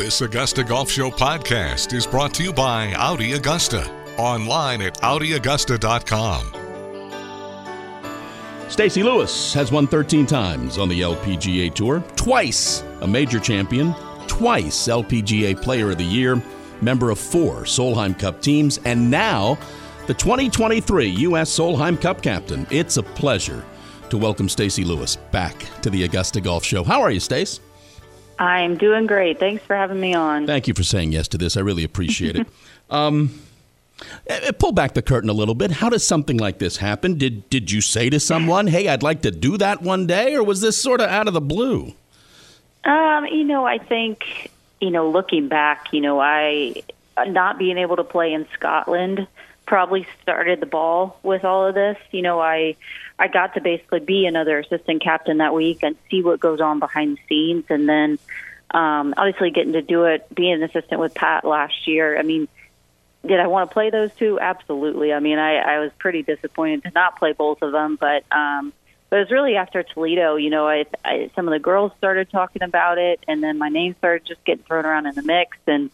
This Augusta Golf Show podcast is brought to you by Audi Augusta. Online at AudiAugusta.com. Stacy Lewis has won 13 times on the LPGA Tour, twice a major champion, twice LPGA Player of the Year, member of four Solheim Cup teams, and now the 2023 U.S. Solheim Cup captain. It's a pleasure to welcome Stacy Lewis back to the Augusta Golf Show. How are you, Stace? I'm doing great. Thanks for having me on. Thank you for saying yes to this. I really appreciate it. Um, eh, eh, pull back the curtain a little bit. How does something like this happen? Did did you say to someone, "Hey, I'd like to do that one day," or was this sort of out of the blue? Um, you know, I think you know, looking back, you know, I not being able to play in Scotland probably started the ball with all of this. You know, I I got to basically be another assistant captain that week and see what goes on behind the scenes, and then um, obviously getting to do it, being an assistant with Pat last year. I mean, did I want to play those two? Absolutely. I mean, I, I was pretty disappointed to not play both of them, but um, but it was really after Toledo. You know, I, I some of the girls started talking about it, and then my name started just getting thrown around in the mix, and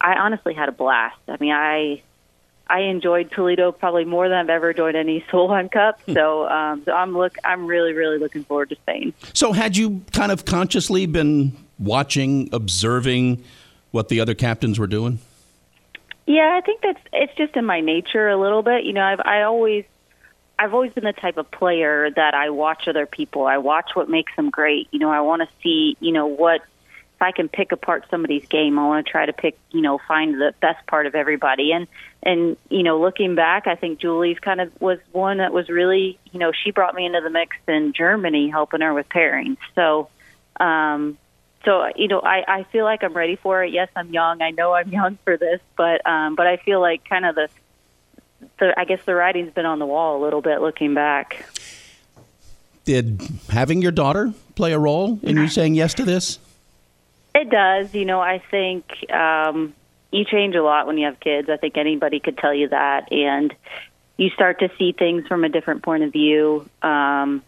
I honestly had a blast. I mean, I I enjoyed Toledo probably more than I've ever enjoyed any Solheim Cup. Hmm. So, um, so I'm look I'm really really looking forward to Spain. So, had you kind of consciously been watching, observing what the other captains were doing? Yeah, I think that's it's just in my nature a little bit. You know, I've I always I've always been the type of player that I watch other people. I watch what makes them great. You know, I want to see, you know, what if I can pick apart somebody's game, I want to try to pick, you know, find the best part of everybody. And and you know, looking back, I think Juli's kind of was one that was really, you know, she brought me into the mix in Germany, helping her with pairings. So, um, so you know, I I feel like I'm ready for it. Yes, I'm young. I know I'm young for this, but um, but I feel like kind of the the I guess the writing's been on the wall a little bit looking back. Did having your daughter play a role in you saying yes to this? It does. You know, I think um, you change a lot when you have kids. I think anybody could tell you that. And you start to see things from a different point of view. Um,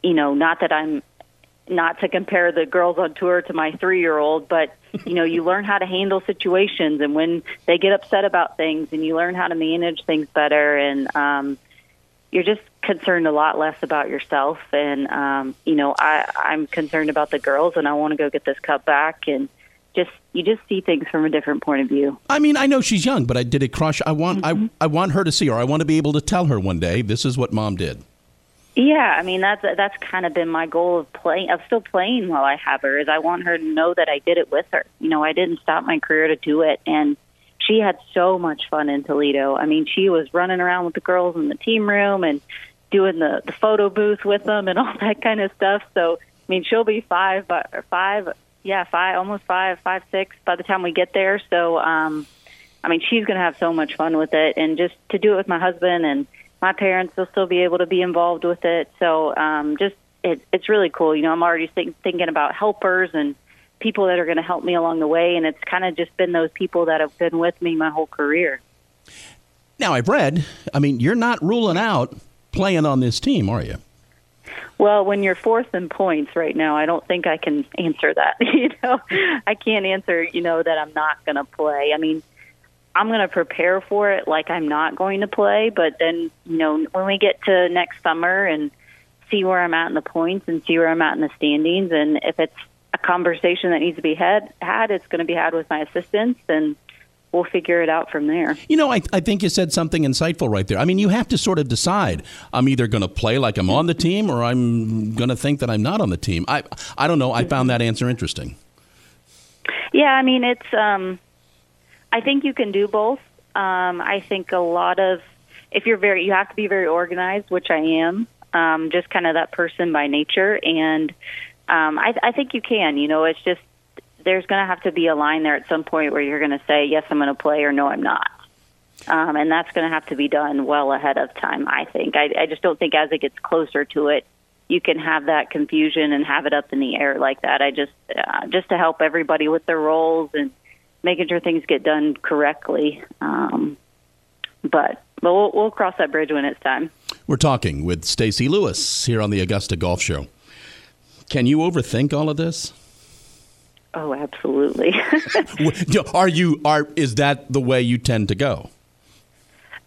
you know, not that I'm not to compare the girls on tour to my three year old, but you know, you learn how to handle situations and when they get upset about things and you learn how to manage things better and um you're just concerned a lot less about yourself and um you know i i'm concerned about the girls and i want to go get this cup back and just you just see things from a different point of view. I mean i know she's young but i did it crush. I want mm-hmm. i i want her to see her. I want to be able to tell her one day this is what mom did. Yeah i mean that's that's kind of been my goal of playing of still playing while i have her is i want her to know that i did it with her. You know i didn't stop my career to do it and she had so much fun in Toledo. I mean, she was running around with the girls in the team room and doing the the photo booth with them and all that kind of stuff. So, I mean, she'll be five, but five, yeah, five, almost five, five, six by the time we get there. So, um, I mean, she's going to have so much fun with it, and just to do it with my husband and my parents, they'll still be able to be involved with it. So, um, just it, it's really cool. You know, I'm already think, thinking about helpers and people that are going to help me along the way, and it's kind of just been those people that have been with me my whole career. Now, I've read, I mean, you're not ruling out playing on this team, are you? Well, when you're fourth in points right now, I don't think I can answer that. you know, I can't answer, you know, that I'm not going to play. I mean, I'm going to prepare for it like I'm not going to play, but then, you know, when we get to next summer and see where I'm at in the points and see where I'm at in the standings and if it's a conversation that needs to be had, had it's going to be had with my assistants and we'll figure it out from there. You know, I, I think you said something insightful right there. I mean, you have to sort of decide I'm either going to play like I'm on the team or I'm going to think that I'm not on the team. I, I don't know. I found that answer interesting. Yeah, I mean, it's, um, I think you can do both. Um, I think a lot of, if you're very, you have to be very organized, which I am, um, just kind of that person by nature. And um, I, I think you can. You know, it's just there's going to have to be a line there at some point where you're going to say, yes, I'm going to play, or no, I'm not. Um, and that's going to have to be done well ahead of time, I think. I, I just don't think as it gets closer to it, you can have that confusion and have it up in the air like that. I just, uh, just to help everybody with their roles and making sure things get done correctly. Um, but but we'll, we'll cross that bridge when it's time. We're talking with Stacy Lewis here on the Augusta Golf Show. Can you overthink all of this? Oh, absolutely. are you are is that the way you tend to go?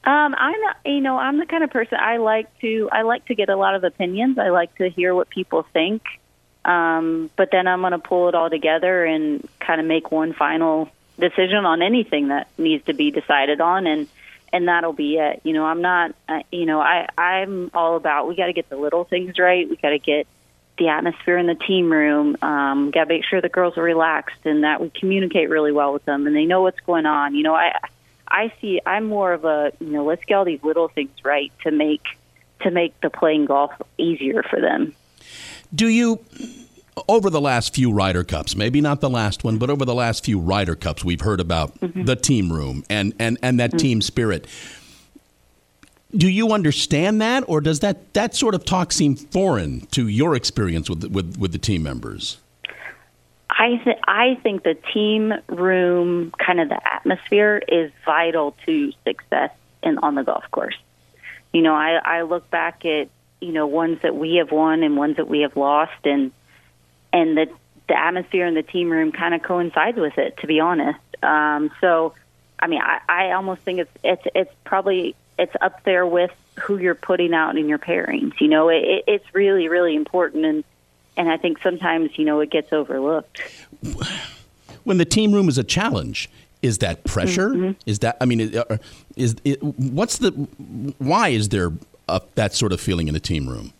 Um, I'm not, you know I'm the kind of person I like to I like to get a lot of opinions. I like to hear what people think, um, but then I'm going to pull it all together and kind of make one final decision on anything that needs to be decided on, and and that'll be it. You know, I'm not. Uh, you know, I I'm all about we got to get the little things right. We got to get the atmosphere in the team room. Um, got to make sure the girls are relaxed and that we communicate really well with them and they know what's going on. You know, I I see I'm more of a you know let's get all these little things right to make to make the playing golf easier for them. Do you over the last few Ryder Cups, maybe not the last one, but over the last few Ryder Cups, we've heard about mm-hmm. the team room and and and that mm-hmm. team spirit. Do you understand that, or does that that sort of talk seem foreign to your experience with with with the team members? I th- I think the team room, kind of the atmosphere, is vital to success in on the golf course. You know, I I look back at you know ones that we have won and ones that we have lost, and and the the atmosphere in the team room kind of coincides with it. To be honest, um, so I mean, I, I almost think it's it's it's probably it's up there with who you're putting out in your pairings. You know, it, it's really really important and and I think sometimes you know it gets overlooked. When the team room is a challenge, is that pressure? Mm-hmm. Is that I mean, is, uh, is it, what's the why is there a, that sort of feeling in the team room?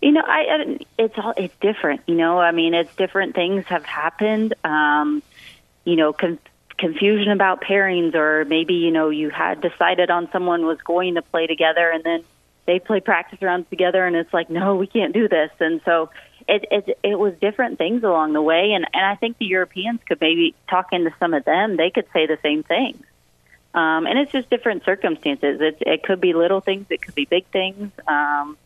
You know, I it's all it's different. You know, I mean, it's different things have happened. Um, you know, con- confusion about pairings, or maybe you know you had decided on someone was going to play together, and then they play practice rounds together, and it's like, no, we can't do this, and so it, it it was different things along the way, and and I think the Europeans could maybe talk into some of them. They could say the same things, um, and it's just different circumstances. It it could be little things, it could be big things. Um,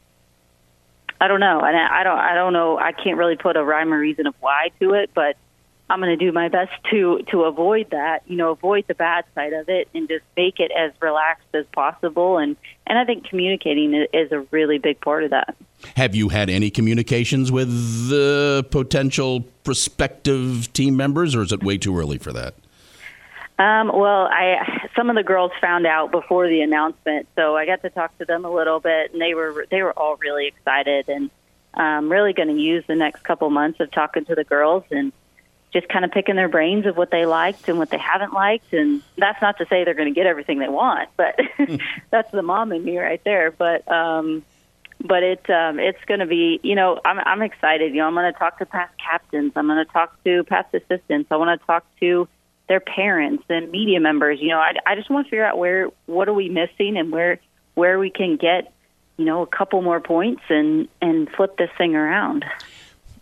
I don't know, and I, I don't I don't know. I can't really put a rhyme or reason of why to it, but I'm going to do my best to to avoid that, you know, avoid the bad side of it, and just make it as relaxed as possible. And and I think communicating is a really big part of that. Have you had any communications with the potential prospective team members, or is it way too early for that? Um, well, I some of the girls found out before the announcement, so I got to talk to them a little bit, and they were they were all really excited, and um, really going to use the next couple months of talking to the girls and just kind of picking their brains of what they liked and what they haven't liked. And that's not to say they're going to get everything they want, but that's the mom in me right there. But um, but it um, it's going to be you know I'm I'm excited. You know I'm going to talk to past captains. I'm going to talk to past assistants. I want to talk to their parents and media members. You know I I just want to figure out where what are we missing and where where we can get you know a couple more points and and flip this thing around.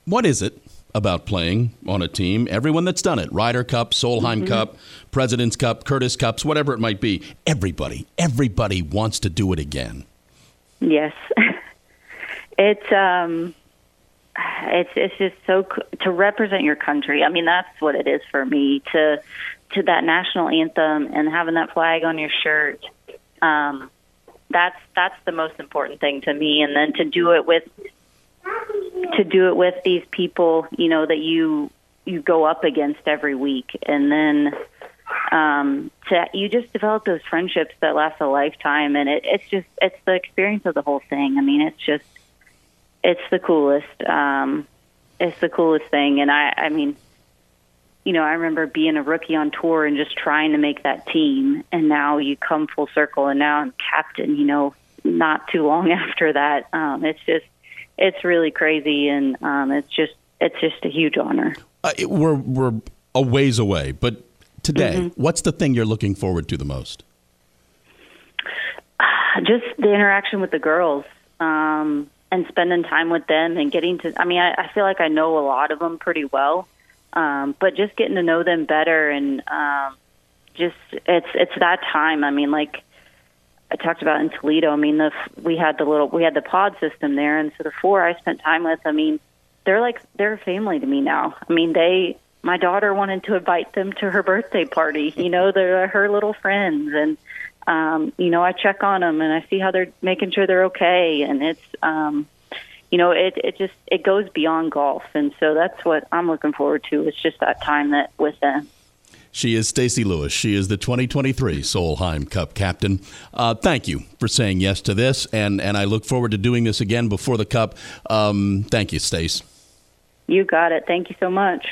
What is it about playing on a team. Everyone that's done it, Ryder Cup, Solheim mm-hmm. Cup, President's Cup, Curtis Cups, whatever it might be, everybody, everybody wants to do it again. Yes. it's um it's it's just so to represent your country. I mean, that's what it is for me to to that national anthem and having that flag on your shirt. Um that's that's the most important thing to me and then to do it with to do it with these people, you know, that you you go up against every week, and then um, to you just develop those friendships that last a lifetime, and it, it's just it's the experience of the whole thing. I mean, it's just it's the coolest. Um, it's the coolest thing, and I I mean, you know, I remember being a rookie on tour and just trying to make that team, and now you come full circle, and now I'm captain. You know, not too long after that, um, it's just it's really crazy, and um, it's just it's just a huge honor. Uh, it, we're we're a ways away, but today, mm-hmm. what's the thing you're looking forward to the most? Just the interaction with the girls um, and spending time with them and getting to. I mean, I, I feel like I know a lot of them pretty well, um, but just getting to know them better and um, just it's it's that time. I mean, like I talked about in Toledo. I mean, the we had the little we had the pod system there, and so the four I spent time with. I mean, they're like they're family to me now. I mean, they my daughter wanted to invite them to her birthday party. You know, they're her little friends, and um, you know, I check on them and I see how they're making sure they're okay, and it's um, you know, it it just it goes beyond golf, and so that's what I'm looking forward to. It's just that time that with them. She is Stacy Lewis. She is the 2023 Solheim Cup captain. Uh, thank you for saying yes to this, and and I look forward to doing this again before the Cup. Um, thank you, Stace. You got it. Thank you so much.